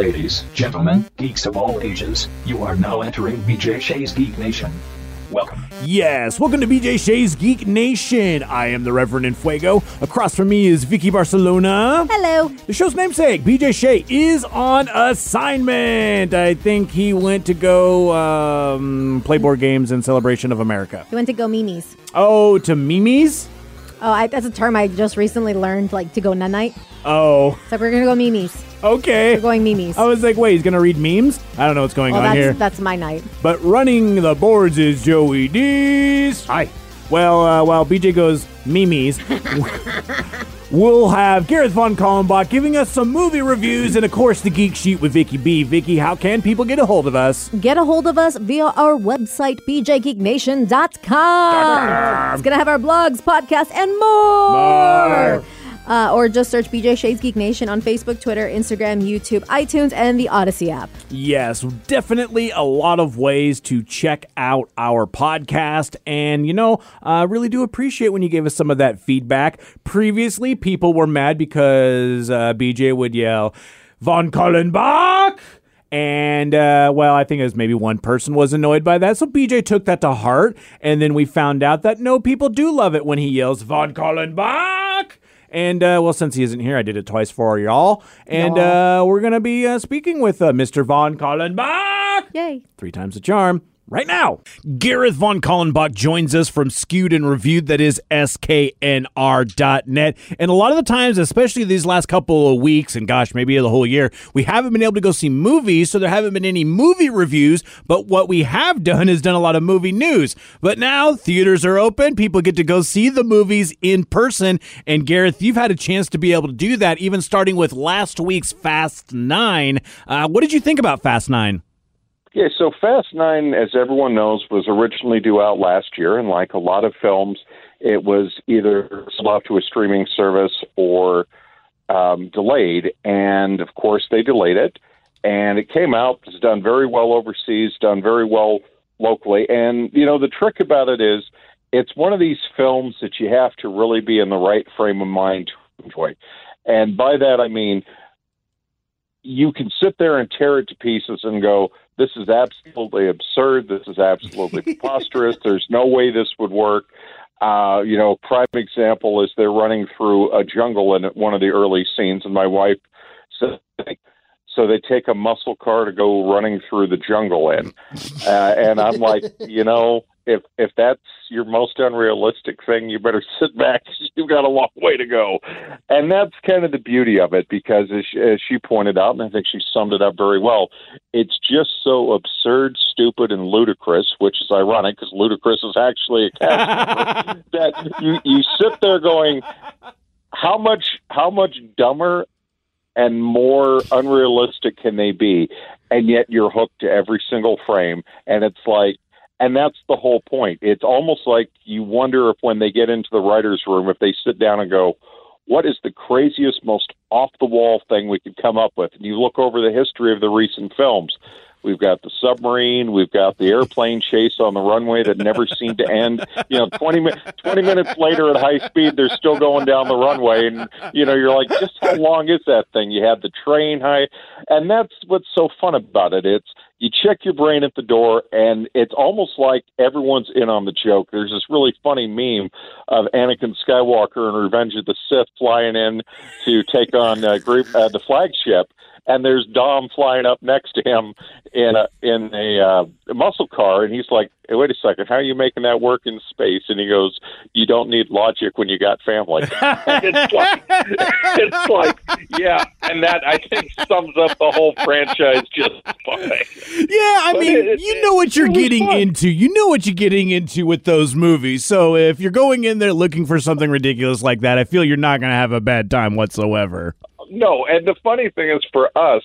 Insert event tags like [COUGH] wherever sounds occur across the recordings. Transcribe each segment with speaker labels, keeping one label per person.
Speaker 1: Ladies, gentlemen, geeks of all ages, you are now entering BJ Shea's Geek Nation. Welcome.
Speaker 2: Yes, welcome to BJ Shea's Geek Nation. I am the Reverend Infuego. Across from me is Vicky Barcelona.
Speaker 3: Hello.
Speaker 2: The show's namesake, BJ Shea, is on assignment. I think he went to go um, play board games in celebration of America.
Speaker 3: You went to go Mimi's.
Speaker 2: Oh, to Mimi's?
Speaker 3: Oh, I, that's a term I just recently learned, like to go nun night.
Speaker 2: Oh,
Speaker 3: It's like we're gonna go memes.
Speaker 2: okay.
Speaker 3: We're going memes.
Speaker 2: I was like, wait, he's gonna read memes? I don't know what's going
Speaker 3: well,
Speaker 2: on
Speaker 3: that's
Speaker 2: here.
Speaker 3: that's my night.
Speaker 2: But running the boards is Joey Dees. Hi. Well, uh, while BJ goes Mimi's, [LAUGHS] we'll have Gareth Von Kallenbach giving us some movie reviews and, of course, the Geek Sheet with Vicky B. Vicky, how can people get a hold of us?
Speaker 3: Get a hold of us via our website, bjgeeknation.com. It's gonna have our blogs, podcasts, and more.
Speaker 2: More.
Speaker 3: Uh, or just search BJ Shea's Geek Nation on Facebook, Twitter, Instagram, YouTube, iTunes, and the Audacy app.
Speaker 2: Yes, definitely a lot of ways to check out our podcast. And, you know, I really do appreciate when you gave us some of that feedback. Previously, people were mad because uh, BJ would yell, Von Kallenbach! And, uh, well, I think it was maybe one person was annoyed by that. So BJ took that to heart. And then we found out that no, people do love it when he yells, Von Kallenbach! And uh, well, since he isn't here, I did it twice for y'all. And uh, we're gonna be uh, speaking with uh, Mr. Von Kallenbach.
Speaker 3: Yay.
Speaker 2: Three times the charm. Right now, Gareth Von Kallenbach joins us from Skewed and Reviewed, that is sknr.net. And a lot of the times, especially these last couple of weeks, and gosh, maybe the whole year, we haven't been able to go see movies, so there haven't been any movie reviews. But what we have done is done a lot of movie news. But now theaters are open, people get to go see the movies in person. And Gareth, you've had a chance to be able to do that, even starting with last week's Fast Nine. Uh, what did you think about Fast Nine?
Speaker 4: Yeah, so Fast Nine, as everyone knows, was originally due out last year, and like a lot of films, it was either sold off to a streaming service or um, delayed. And of course, they delayed it, and it came out. It's done very well overseas, done very well locally. And you know, the trick about it is, it's one of these films that you have to really be in the right frame of mind to enjoy. And by that, I mean you can sit there and tear it to pieces and go, this is absolutely absurd. This is absolutely preposterous. [LAUGHS] There's no way this would work. Uh, you know, prime example is they're running through a jungle in one of the early scenes, and my wife said, so they take a muscle car to go running through the jungle in. Uh, and I'm like, you know, if if that's your most unrealistic thing, you better [LAUGHS] sit back. You've got a long way to go, and that's kind of the beauty of it because, as she, as she pointed out, and I think she summed it up very well, it's just so absurd, stupid, and ludicrous. Which is ironic because Ludacris is actually a cast [LAUGHS] that you you sit there going, how much how much dumber and more unrealistic can they be? And yet you're hooked to every single frame, and it's like and that's the whole point. It's almost like you wonder if when they get into the writer's room, if they sit down and go, what is the craziest, most off the wall thing we could come up with? And you look over the history of the recent films. We've got the submarine. We've got the airplane chase on the runway that never seemed to end. You know, 20, mi- 20 minutes later at high speed, they're still going down the runway. And, you know, you're like, just how long is that thing? You have the train high. And that's what's so fun about it. It's, you check your brain at the door, and it's almost like everyone's in on the joke. There's this really funny meme of Anakin Skywalker and Revenge of the Sith flying in to take on uh, group, uh, the flagship, and there's Dom flying up next to him in a in a uh, muscle car, and he's like, hey, "Wait a second, how are you making that work in space?" And he goes, "You don't need logic when you got family." [LAUGHS] it's like, it's like, yeah, and that I think sums up the whole franchise just fine.
Speaker 2: Yeah, I
Speaker 4: But
Speaker 2: mean,
Speaker 4: it-
Speaker 2: you know what you're getting
Speaker 4: fun.
Speaker 2: into. You know what you're getting into with those movies. So if you're going in there looking for something ridiculous like that, I feel you're not going to have a bad time whatsoever.
Speaker 4: No, and the funny thing is for us,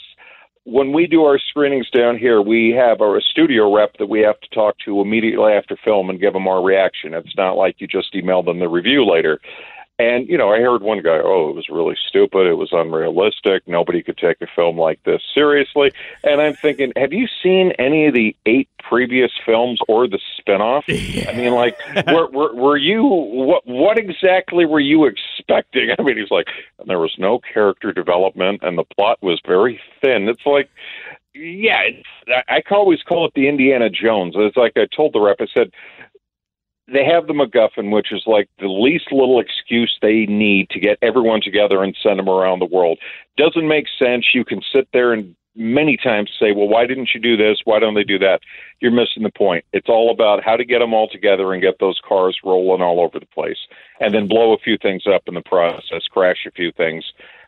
Speaker 4: when we do our screenings down here, we have our studio rep that we have to talk to immediately after film and give them our reaction. It's not like you just email them the review later. And you know, I heard one guy, "Oh, it was really stupid. It was unrealistic. Nobody could take a film like this seriously." And I'm thinking, have you seen any of the eight previous films or the spinoff? Yeah. I mean, like, were, were, were you what? What exactly were you expecting? [LAUGHS] I mean, he's like, there was no character development, and the plot was very thin. It's like, yeah, it's, I always call it the Indiana Jones. It's like I told the rep, I said, they have the MacGuffin, which is like the least little excuse they need to get everyone together and send them around the world. Doesn't make sense. You can sit there and many times say, well, why didn't you do this? Why don't they do that? You're missing the point. It's all about how to get them all together and get those cars rolling all over the place, and then blow a few things up in the process, crash a few things,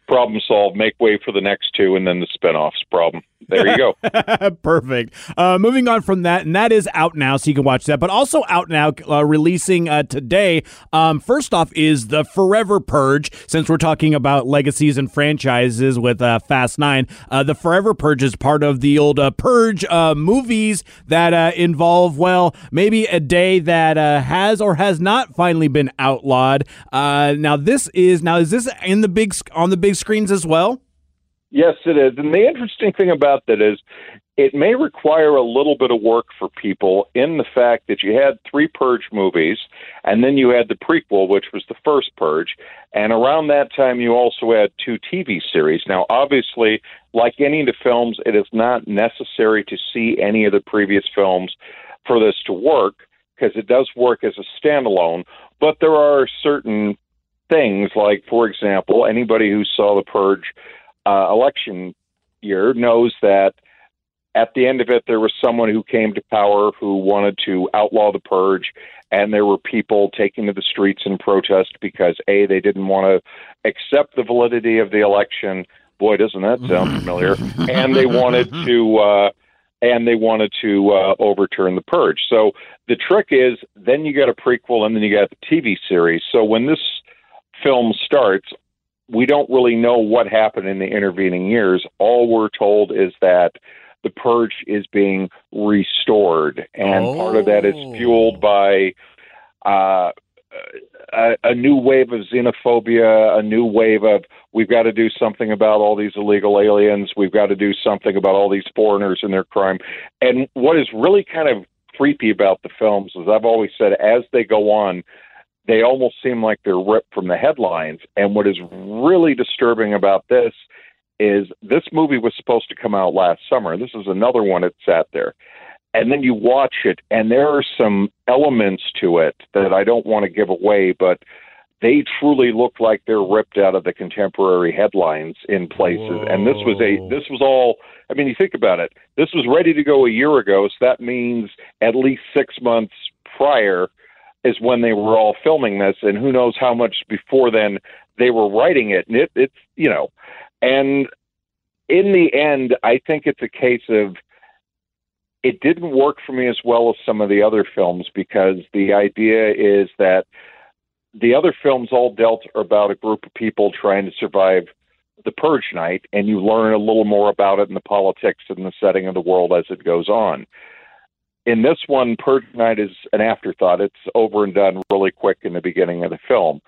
Speaker 4: problem solved, make way for the next two, and then the spinoffs problem. There you
Speaker 2: go. [LAUGHS] Perfect. Uh, moving on from that, and that is out now, so you can watch that. But also out now, uh, releasing uh, today. Um, first off, is the Forever Purge. Since we're talking about legacies and franchises with uh, Fast Nine, uh, the Forever Purge is part of the old uh, Purge movies that involve, well, maybe a day that has or has not finally been outlawed. now, this is now is this in the big on the big screens as well?
Speaker 4: Yes, it is. And the interesting thing about that is it may require a little bit of work for people in the fact that you had three Purge movies, and then you had the prequel, which was the first Purge. And around that time, you also had two TV series. Now, obviously, like any of the films, it is not necessary to see any of the previous films for this to work because it does work as a standalone. But there are certain things, like, for example, anybody who saw the Purge uh, election year knows that at the end of it, there was someone who came to power who wanted to outlaw the purge, and there were people taking to the streets in protest because a they didn't want to accept the validity of the election. Boy, doesn't that sound familiar? [LAUGHS] and they wanted to. Uh, and they wanted to uh, overturn the purge. So the trick is, then you get a prequel, and then you got the TV series. So when this film starts, we don't really know what happened in the intervening years. All we're told is that the purge is being restored, and oh. part of that is fueled by uh, a, a new wave of xenophobia, a new wave of we've got to do something about all these illegal aliens, we've got to do something about all these foreigners and their crime. And what is really kind of creepy about the films is I've always said as they go on, they almost seem like they're ripped from the headlines. And what is really disturbing about this is this movie was supposed to come out last summer. This is another one that sat there. And then you watch it, and there are some elements to it that I don't want to give away, but they truly look like they're ripped out of the contemporary headlines in places. Whoa. And this was a this was all I mean, you think about it. This was ready to go a year ago, so that means at least six months prior is when they were all filming this, and who knows how much before then they were writing it. And it, it's you know, and in the end, I think it's a case of it didn't work for me as well as some of the other films because the idea is that the other films all dealt about a group of people trying to survive the purge night and you learn a little more about it in the politics and the setting of the world as it goes on in this one, Purge Night is an afterthought. It's over and done really quick in the beginning of the film.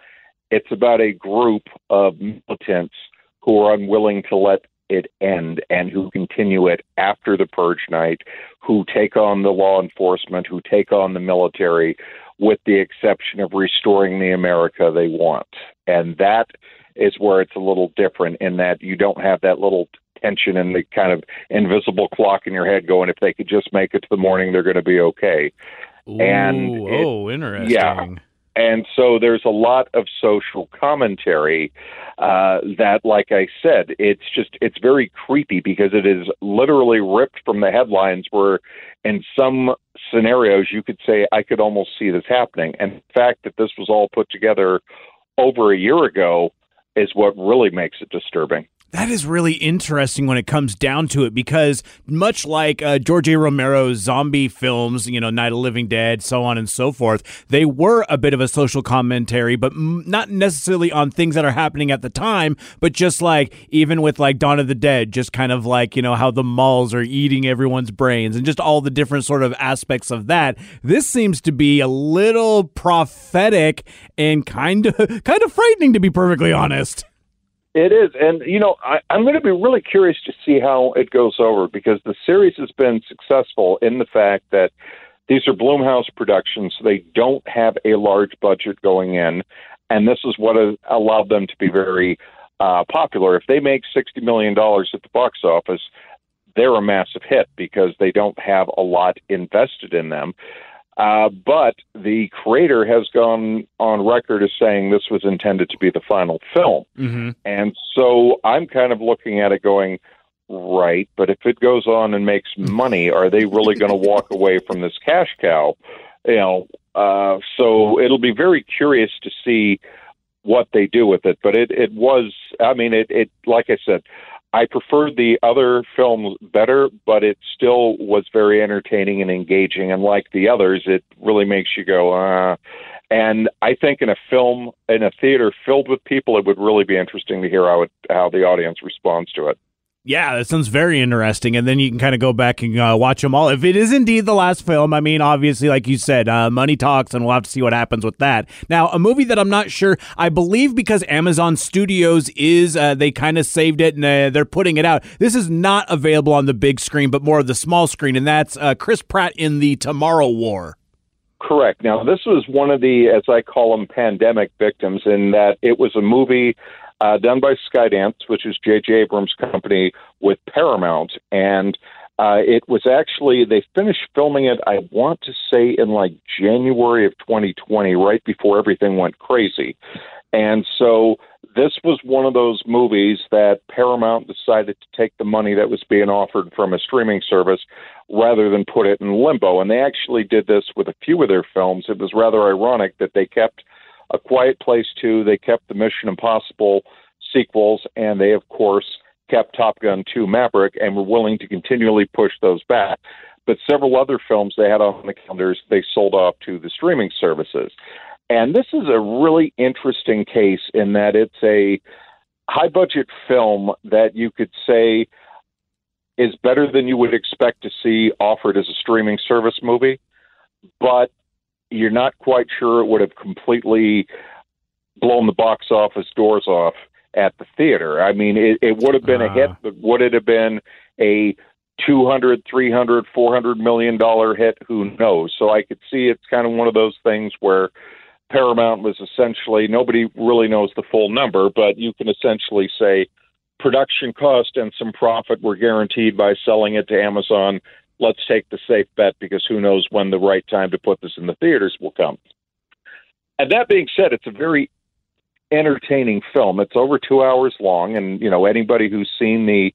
Speaker 4: It's about a group of militants who are unwilling to let it end and who continue it after the Purge Night, who take on the law enforcement, who take on the military, with the exception of restoring the America they want. And that is where it's a little different in that you don't have that little tension and the kind of invisible clock in your head going, if they could just make it to the morning, they're going to be okay.
Speaker 2: Ooh, and it, oh, interesting.
Speaker 4: Yeah. And so there's a lot of social commentary uh, that, like I said, it's just it's very creepy because it is literally ripped from the headlines. Where in some scenarios you could say I could almost see this happening. And the fact that this was all put together over a year ago is what really makes it disturbing.
Speaker 2: That is really interesting when it comes down to it because much like uh, George A. Romero's zombie films, you know, Night of Living Dead, so on and so forth, they were a bit of a social commentary, but m- not necessarily on things that are happening at the time, but just like even with like Dawn of the Dead, just kind of like, you know, how the malls are eating everyone's brains and just all the different sort of aspects of that. This seems to be a little prophetic and kind of [LAUGHS] kind of frightening to be perfectly honest.
Speaker 4: It is, and you know, I, I'm going to be really curious to see how it goes over because the series has been successful in the fact that these are Blumhouse productions. They don't have a large budget going in, and this is what has allowed them to be very uh, popular. If they make sixty million dollars at the box office, they're a massive hit because they don't have a lot invested in them. Uh, but the creator has gone on record as saying this was intended to be the final film.
Speaker 2: Mm-hmm.
Speaker 4: And so I'm kind of looking at it going, right, but if it goes on and makes money, are they really going [LAUGHS] to walk away from this cash cow? You know, uh, so it'll be very curious to see what they do with it. But it, it was, I mean, it, it, like I said, I preferred the other films better, but it still was very entertaining and engaging. And like the others, it really makes you go, uh. And I think in a film in a theater filled with people, it would really be interesting to hear how it, how the audience responds to it.
Speaker 2: Yeah, that sounds very interesting. And then you can kind of go back and uh, watch them all. If it is indeed the last film, I mean, obviously, like you said, uh, money talks, and we'll have to see what happens with that. Now, a movie that I'm not sure, I believe because Amazon Studios is, uh, they kind of saved it and they're putting it out. This is not available on the big screen, but more of the small screen, and that's uh, Chris Pratt in the Tomorrow War.
Speaker 4: Correct. Now, this was one of the, as I call them, pandemic victims, in that it was a movie uh, done by Skydance, which is J.J. Abrams' company with Paramount, and uh, it was actually they finished filming it. I want to say in like January of 2020, right before everything went crazy, and so this was one of those movies that Paramount decided to take the money that was being offered from a streaming service rather than put it in limbo. And they actually did this with a few of their films. It was rather ironic that they kept a Quiet Place 2, they kept the Mission Impossible sequels, and they, of course, kept Top Gun 2 Maverick and were willing to continually push those back. But several other films they had on the calendars, they sold off to the streaming services. And this is a really interesting case in that it's a high budget film that you could say is better than you would expect to see offered as a streaming service movie, but you're not quite sure it would have completely blown the box office doors off at the theater. I mean, it, it would have been uh. a hit, but would it have been a 200, 300, 400 million dollar hit? Who knows? So I could see it's kind of one of those things where Paramount was essentially nobody really knows the full number, but you can essentially say production cost and some profit were guaranteed by selling it to Amazon let's take the safe bet because who knows when the right time to put this in the theaters will come. And that being said, it's a very entertaining film. It's over two hours long, and you know anybody who's seen the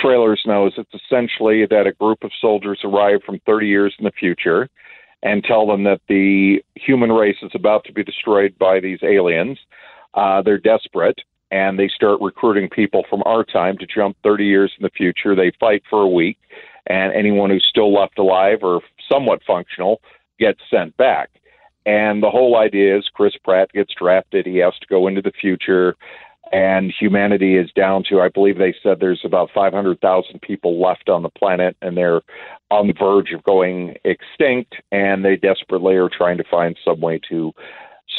Speaker 4: trailers knows it's essentially that a group of soldiers arrive from 30 years in the future and tell them that the human race is about to be destroyed by these aliens. Uh, they're desperate, and they start recruiting people from our time to jump 30 years in the future. They fight for a week and anyone who's still left alive or somewhat functional gets sent back. And the whole idea is Chris Pratt gets drafted. He has to go into the future, and humanity is down to, I believe they said there's about 500,000 people left on the planet, and they're on the verge of going extinct, and they desperately are trying to find some way to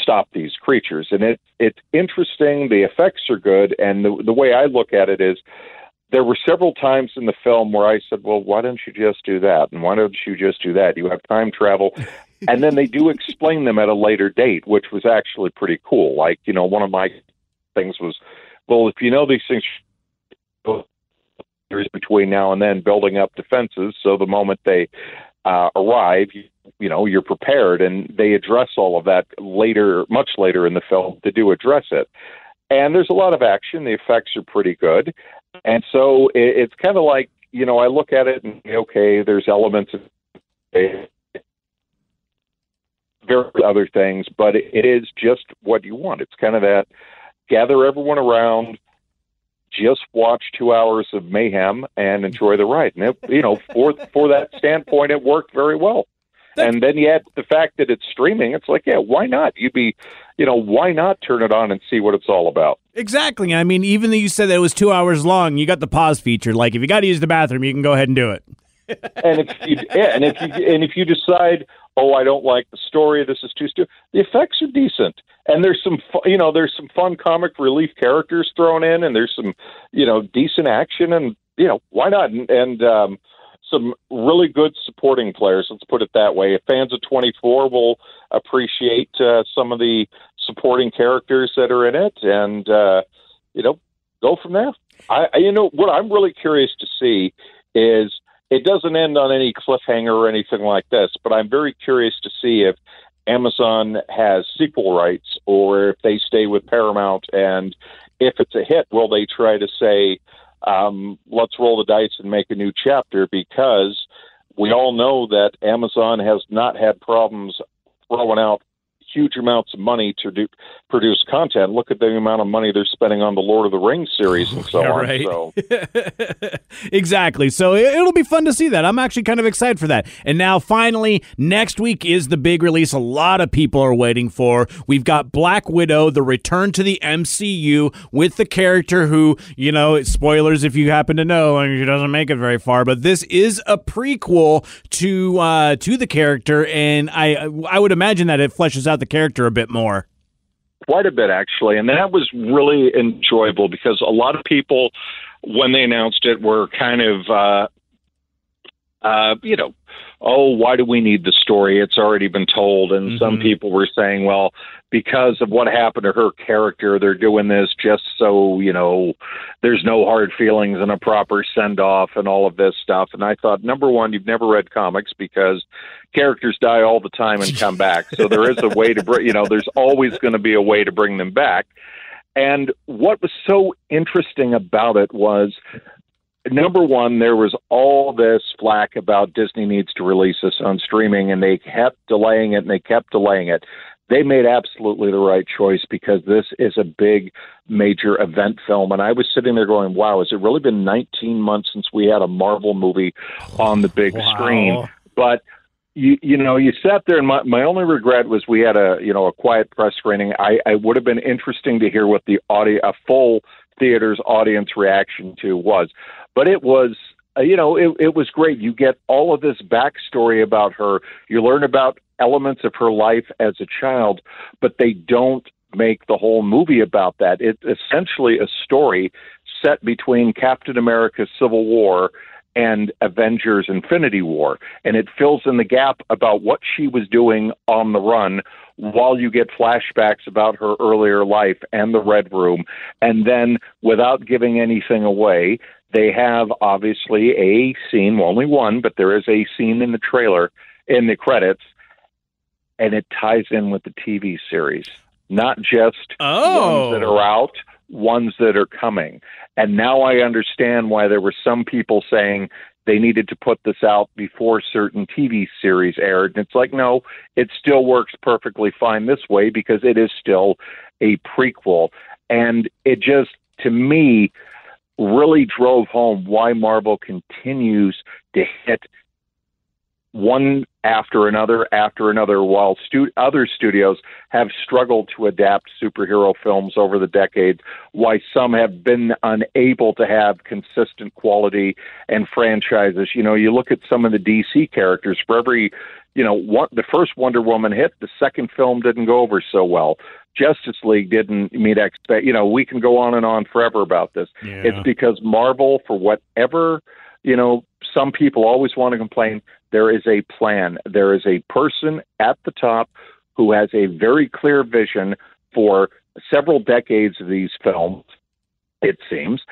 Speaker 4: stop these creatures. And it, it's interesting. The effects are good, and the, the way I look at it is there were several times in the film where I said, "Well, why don't you just do that? And why don't you just do that? You have time travel." [LAUGHS] and then they do explain them at a later date, which was actually pretty cool. Like, you know, one of my things was, well, if you know these things there's between now and then building up defenses so the moment they uh, arrive you, you know you're prepared and they address all of that later much later in the film to do address it and there's a lot of action the effects are pretty good and so it, it's kind of like, you know, I look at it and, okay, there's elements of various other things, but it is just what you want. It's kind of that gather everyone around, just watch two hours of mayhem and enjoy the ride. And it, you know, for for that standpoint, it worked very well. And then you add the fact that it's streaming. It's like, yeah, why not? You'd be, you know, why not turn it on and see what it's all about?
Speaker 2: Exactly. I mean, even though you said that it was two hours long, you got the pause feature. Like, if you got to use the bathroom, you can go ahead and do it. [LAUGHS]
Speaker 4: and if you yeah, and if you and if you decide, oh, I don't like the story, this is too stupid. The effects are decent, and there's some fu- you know there's some fun comic relief characters thrown in, and there's some you know decent action, and you know why not? And, and um, some really good supporting players. Let's put it that way. Fans of 24 will appreciate uh, some of the supporting characters that are in it, and uh, you know go from there. I, I you know what I'm really curious to see is it doesn't end on any cliffhanger or anything like this, but I'm very curious to see if Amazon has sequel rights or if they stay with Paramount. And if it's a hit, will they try to say, um, let's roll the dice and make a new chapter? Because we all know that Amazon has not had problems throwing out huge amounts of money to do, produce content. Look at the amount of money they're spending on the Lord of the Rings series and so
Speaker 2: Yeah,
Speaker 4: on.
Speaker 2: right.
Speaker 4: So [LAUGHS]
Speaker 2: exactly. So it- it'll be fun to see that. I'm actually kind of excited for that. And now, finally, next week is the big release a lot of people are waiting for. We've got Black Widow, the return to the MCU with the character who, you know, spoilers if you happen to know, and she doesn't make it very far, but this is a prequel to uh, to the character, and I I would imagine that it fleshes out the character a bit more.
Speaker 4: quite a bit actually, and that was really enjoyable because a lot of people, when they announced it, were kind of, uh, uh, you know, oh, why do we need the story? It's already been told, and some
Speaker 2: Mhm.
Speaker 4: people were saying, well, because of what happened to her character, they're doing this just so you know, there's no hard feelings and a proper send off and all of this stuff. And I thought, number one, you've never read comics because characters die all the time and come back. So there is a way to bring, you know, there's always going to be a way to bring them back. And what was so interesting about it was number one, there was all this flack about Disney needs to release this on streaming, and they kept delaying it and they kept delaying it. They made absolutely the right choice because this is a big, major event film. And I was sitting there going, wow, has it really been 19 months since we had a Marvel movie on the big
Speaker 2: Wow.
Speaker 4: screen? But you you know you sat there and my, my only regret was we had a you know a quiet press screening i i would have been interesting to hear what the audio a full theater's audience reaction to was. But it was uh, you know it, it was great. You get all of this backstory about her. You learn about elements of her life as a child but they don't make the whole movie about that. It's essentially a story set between captain america's civil war and Avengers Infinity War. And it fills in the gap about what she was doing on the run while you get flashbacks about her earlier life and the Red Room. And then, without giving anything away, they have obviously a scene, well, only one, but there is a scene in the trailer, in the credits, and it ties in with the TV series, not just
Speaker 2: Oh.
Speaker 4: ones that oh. are out, ones that are coming. And now I understand why there were some people saying they needed to put this out before certain TV series aired. And it's like, no, it still works perfectly fine this way because it is still a prequel. And it just, to me, really drove home why Marvel continues to hit one after another after another while stu- other studios have struggled to adapt superhero films over the decades why some have been unable to have consistent quality and franchises. You know you look at some of the DC characters for every you know one, the first Wonder Woman hit the second film didn't go over so well. Justice League didn't meet expect you know we can go on and on forever about this.
Speaker 2: Yeah.
Speaker 4: it's because Marvel, for whatever, you know, some people always want to complain. There is a plan. There is a person at the top who has a very clear vision for several decades of these films, it seems.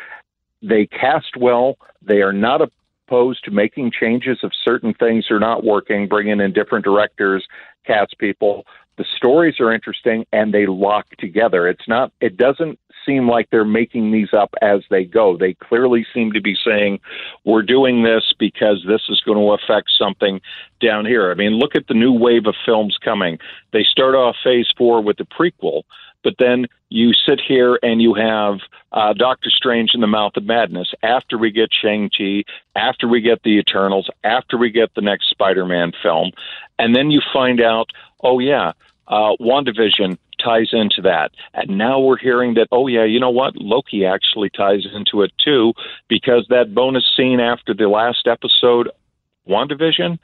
Speaker 4: They cast well. They are not opposed to making changes if certain things are not working, bringing in different directors, cast people. The stories are interesting and they lock together. It's not, it doesn't seem like they're making these up as they go. They clearly seem to be saying, we're doing this because this is going to affect something down here. I mean, look at the new wave of films coming. They start off phase four with the prequel, But then you sit here and you have uh, Doctor Strange in the Mouth of Madness after we get Shang-Chi, after we get the Eternals, after we get the next Spider-Man film. And then you find out, oh, yeah, uh, WandaVision ties into that. And now we're hearing that, oh, yeah, you know what? Loki actually ties into it too, because that bonus scene after the last episode, WandaVision,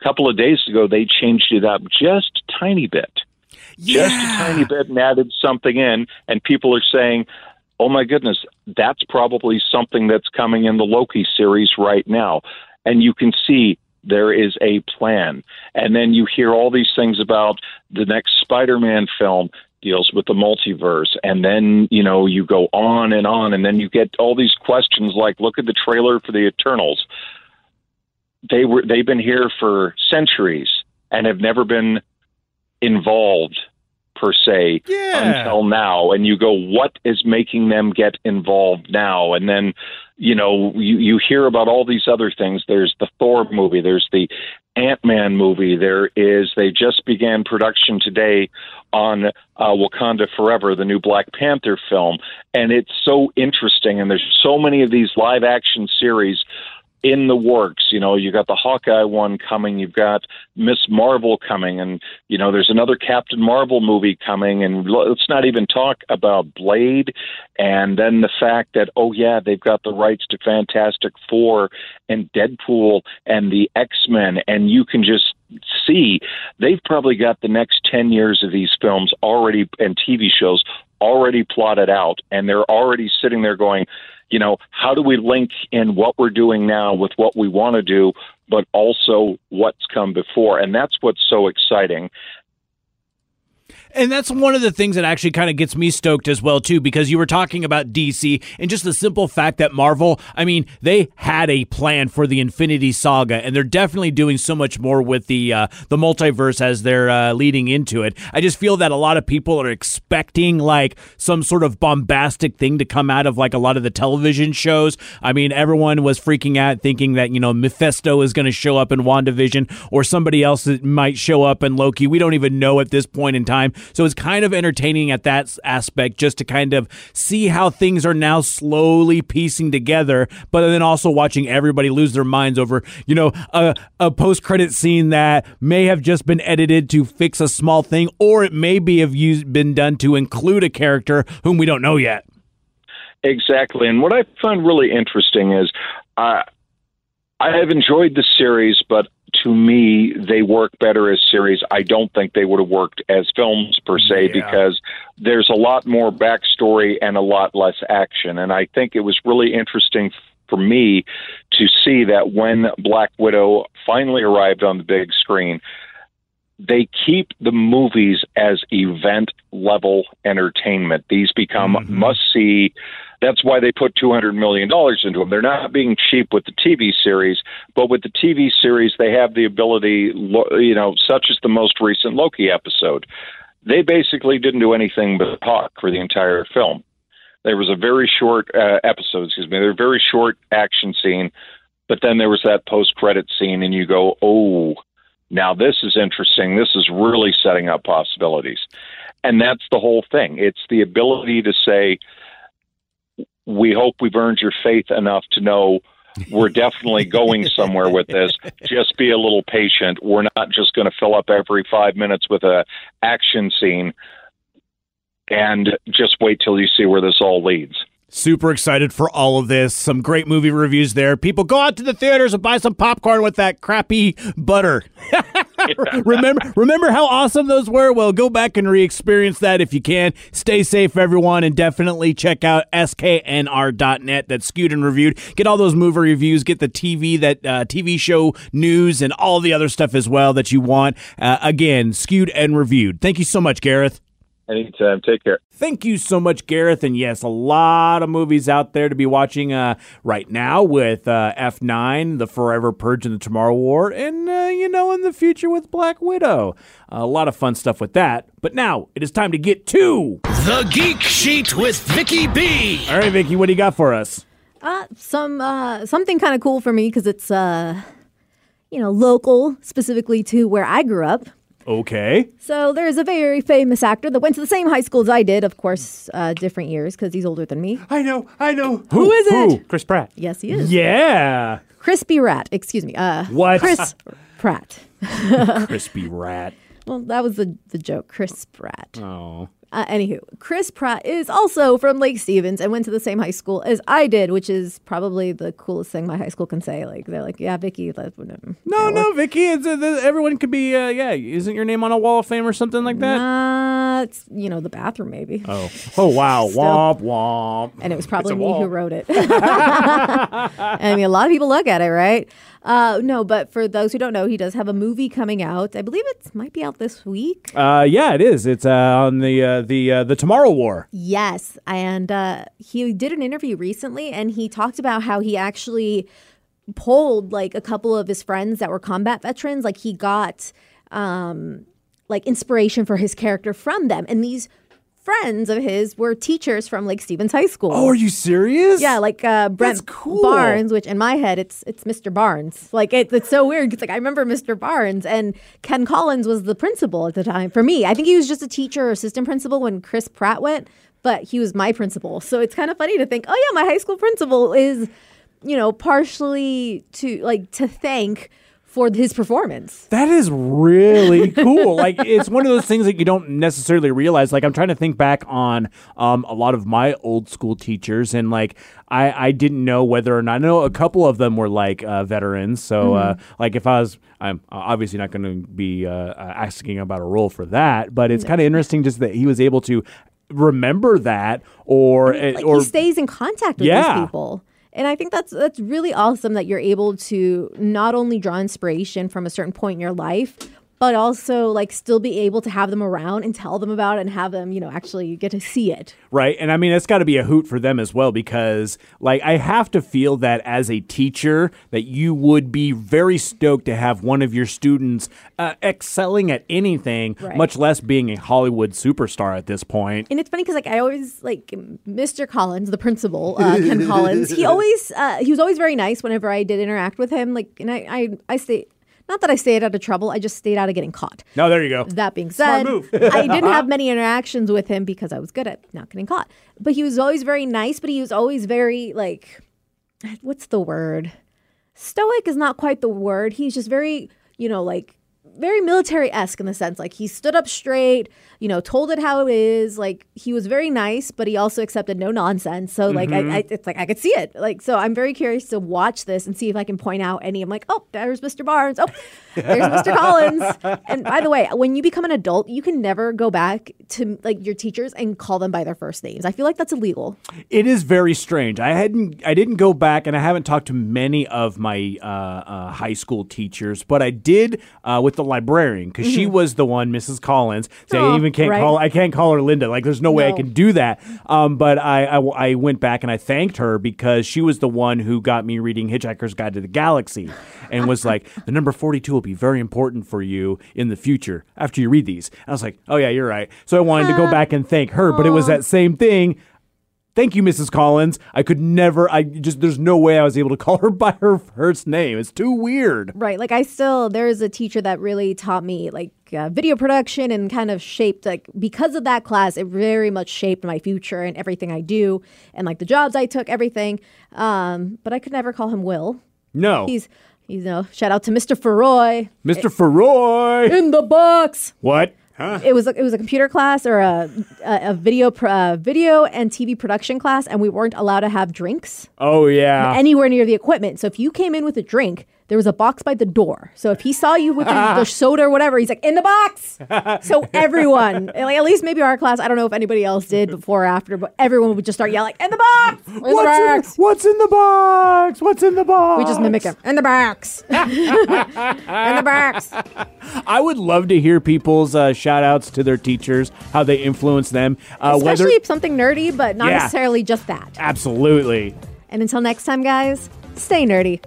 Speaker 4: a couple of days ago, they changed it up just a tiny bit.
Speaker 2: Yeah.
Speaker 4: Just a tiny bit and added something in, and people are saying, oh my goodness, that's probably something that's coming in the Loki series right now. And you can see there is a plan. And then you hear all these things about the next Spider Man film deals with the multiverse. And then, you know, you go on and on. And then you get all these questions like look at the trailer for the Eternals. They were they've been here for centuries and have never been involved per se
Speaker 2: Yeah.
Speaker 4: until now. And you go what is making them get involved now? And then you know you you hear about all these other things. There's the Thor movie. There's the Ant-Man movie. There is they just began production today on uh, Wakanda Forever the new Black Panther film. And it's so interesting. And there's so many of these live action series in the works. You know, you got the Hawkeye one coming, you've got Miss Marvel coming, and you know, there's another Captain Marvel movie coming, and let's not even talk about Blade, and then the fact that oh yeah, they've got the rights to Fantastic Four and Deadpool and the X Men, and you can just see they've probably got the next ten years of these films already and TV shows already plotted out, and they're already sitting there going you know, how do we link in what we're doing now with what we want to do, but also what's come before? And that's what's so exciting.
Speaker 2: And that's one of the things that actually kind of gets me stoked as well too because you were talking about DC and just the simple fact that Marvel, I mean, they had a plan for the Infinity Saga and they're definitely doing so much more with the uh, the multiverse as they're uh, leading into it. I just feel that a lot of people are expecting like some sort of bombastic thing to come out of like a lot of the television shows. I mean, everyone was freaking out thinking that, you know, Mephisto is going to show up in WandaVision or somebody else that might show up in Loki. We don't even know at this point in time. So it's kind of entertaining at that aspect just to kind of see how things are now slowly piecing together, but then also watching everybody lose their minds over, you know, a, a post credit scene that may have just been edited to fix a small thing, or it may be have used, been done to include a character whom we don't know yet.
Speaker 4: Exactly. And what I find really interesting is uh, I have enjoyed the series, but to me, they work better as series. I don't think they would have worked as films per se
Speaker 2: Yeah.
Speaker 4: because there's a lot more backstory and a lot less action. And I think it was really interesting for me to see that when Black Widow finally arrived on the big screen, they keep the movies as event level entertainment. These become mm-hmm. must see. That's why they put $200 million into them. They're not being cheap with the TV series, but with the TV series, they have the ability, you know, such as the most recent Loki episode. They basically didn't do anything but talk for the entire film. There was a very short uh, episode, excuse me, there was a very short action scene, but then there was that post credit scene, and you go, oh, now this is interesting. This is really setting up possibilities. And that's the whole thing. It's the ability to say, we hope we've earned your faith enough to know we're definitely going somewhere with this. Just be a little patient. We're not just going to fill up every five minutes with a action scene and just wait till you see where this all leads.
Speaker 2: Super excited for all of this. Some great movie reviews there. People go out to the theaters and buy some popcorn with that crappy butter. [LAUGHS] remember remember how awesome those were? Well, go back and re-experience that if you can. Stay safe everyone and definitely check out sknr.net that's skewed and reviewed. Get all those movie reviews, get the TV that uh, TV show news and all the other stuff as well that you want. Uh, again, skewed and reviewed. Thank you so much, Gareth.
Speaker 4: Anytime. Take care.
Speaker 2: Thank you so much, Gareth. And yes, a lot of movies out there to be watching uh, right now with uh, F9, The Forever Purge, and The Tomorrow War, and, uh, you know, in the future with Black Widow. a lot of fun stuff with that. But now it is time to get to.
Speaker 5: The Geek Sheet with Vicky B.
Speaker 2: All right, Vicky, what do you got for us?
Speaker 3: Uh, some uh, something kind of cool for me because it's uh, you know local, specifically to where I grew up.
Speaker 2: Okay.
Speaker 3: So there's a very famous actor that went to the same high school as I did, of course, uh, different years because he's older than me.
Speaker 6: I know, I know.
Speaker 3: Who is it?
Speaker 6: Chris Pratt.
Speaker 3: Yes, he is.
Speaker 2: Yeah.
Speaker 3: Crispy Rat. Excuse me. Uh,
Speaker 2: What?
Speaker 3: Chris Pratt. [LAUGHS]
Speaker 2: Crispy rat.
Speaker 3: Well, that was the the joke. Chris Pratt.
Speaker 2: Oh.
Speaker 3: Uh, anywho, Chris Pratt is also from Lake Stevens and went to the same high school as I did, which is probably the coolest thing my high school can say. Like they're like, yeah, Vicky. That,
Speaker 2: No,
Speaker 3: yeah,
Speaker 2: no, Vicky. It's, uh, everyone could be. Uh, yeah, isn't your name on a wall of fame or something like that?
Speaker 3: Uh, it's, you know, the bathroom maybe.
Speaker 2: Oh. Oh wow. [LAUGHS]
Speaker 3: Still.
Speaker 2: Womp womp.
Speaker 3: and it was probably me
Speaker 6: wall.
Speaker 3: who wrote it. [LAUGHS] [LAUGHS] I mean, a lot of people look at it, right? Uh, no, but for those who don't know, he does have a movie coming out. I believe it might be out this week.
Speaker 2: Uh, yeah, it is. It's uh, on the uh, the uh, the Tomorrow War.
Speaker 3: Yes, and uh, he did an interview recently, and he talked about how he actually polled like a couple of his friends that were combat veterans. Like he got um, like inspiration for his character from them, and these friends of his were teachers from Lake Stevens High School.
Speaker 2: Oh, are you serious?
Speaker 3: Yeah, like uh, Brent
Speaker 2: cool.
Speaker 3: Barnes, which in my head it's it's Mr. Barnes. Like it, it's so weird. It's like I remember Mr. Barnes and Ken Collins was the principal at the time. For me, I think he was just a teacher or assistant principal when Chris Pratt went, but he was my principal. So it's kind of funny to think, oh yeah, my high school principal is, you know, partially to like to thank for his performance.
Speaker 2: That is really cool. like it's one of those things that you don't necessarily realize. Like I'm trying to think back on um, a lot of my old school teachers, and like I, I didn't know whether or not. I know a couple of them were like uh, veterans. So uh, like if I was, I'm obviously not going to be uh, uh, asking about a role for that. But it's kind of interesting just that he was able to remember that or
Speaker 3: like
Speaker 2: or
Speaker 3: he stays in contact with
Speaker 2: Yeah.
Speaker 3: these people. And I think that's that's really awesome that you're able to not only draw inspiration from a certain point in your life, but also like still be able to have them around and tell them about it and have them, you know, actually get to see it.
Speaker 2: Right. And I mean, it's got to be a hoot for them as well because, like, I have to feel that as a teacher, that you would be very stoked to have one of your students uh, excelling at anything,
Speaker 3: Right.
Speaker 2: much less being a Hollywood superstar at this point.
Speaker 3: And it's funny because like I always like Mr. Collins, the principal, uh, Ken Collins. He [LAUGHS] always uh, he was always very nice whenever I did interact with him. Like, and I I, I stay not that I stayed out of trouble. I just stayed out of getting caught.
Speaker 2: No, there you go.
Speaker 3: That being said. [LAUGHS] I didn't have [LAUGHS] many interactions with him because I was good at not getting caught. But he was always very nice, but he was always very like what's the word? Stoic is not quite the word. He's just very, you know, like very military esque in the sense like he stood up straight, you know, told it how it is. Like he was very nice, but he also accepted no nonsense. So like I, I, it's like I could see it. Like so, I'm very curious to watch this and see if I can point out any. I'm like, oh, there's Mr. Barnes. Oh, there's Mr. Collins. And by the way, when you become an adult, you can never go back to like your teachers and call them by their first names. I feel like that's illegal.
Speaker 2: It is very strange. I hadn't, I didn't go back, and I haven't talked to many of my uh, uh, high school teachers, but I did uh, with the librarian because she was the one, Mrs. Collins. So I
Speaker 3: Aw,
Speaker 2: even can't
Speaker 3: right.
Speaker 2: call, I can't call her Linda. Like, there's no, way I can do that. Um, but I, I, I went back and I thanked her because she was the one who got me reading Hitchhiker's Guide to the Galaxy, and was like, [LAUGHS] the number 42 will be very important for you in the future after you read these. I was like, oh yeah, you're right. So I wanted to go back and thank her, but it was that same thing. Thank you, Mrs. Collins. I could never. I just. There's no way I was able to call her [LAUGHS] by her first name. It's too weird.
Speaker 3: Right. Like I still there's a teacher that really taught me like uh, video production and kind of shaped like because of that class it very much shaped my future and everything I do and like the jobs I took everything. Um, but I could never call him Will.
Speaker 2: No,
Speaker 3: He's you know shout out to Mr. Feroy
Speaker 2: Mr. Feroy.
Speaker 3: in the box.
Speaker 2: What?
Speaker 3: It was a, it was a computer class or a a, a video pr- uh, video and TV production class, and we weren't allowed to have drinks.
Speaker 2: Oh yeah.
Speaker 3: anywhere near the equipment. So if you came in with a drink, there was a box by the door. So if he saw you with the, the [LAUGHS] soda or whatever, he's like, in the box. So everyone, [LAUGHS] like at least maybe our class, I don't know if anybody else did before or after, but everyone would just start yelling, in the box! In the
Speaker 2: What's in,
Speaker 3: box!
Speaker 2: what's in the box? What's in the box?
Speaker 3: We just mimic him. In the box. [LAUGHS] in the box.
Speaker 2: I would love to hear people's uh, shout outs to their teachers, how they influence them. Uh,
Speaker 3: Especially
Speaker 2: whether
Speaker 3: something nerdy, but not
Speaker 2: Yeah.
Speaker 3: necessarily just that.
Speaker 2: absolutely.
Speaker 3: And until next time, guys, stay nerdy.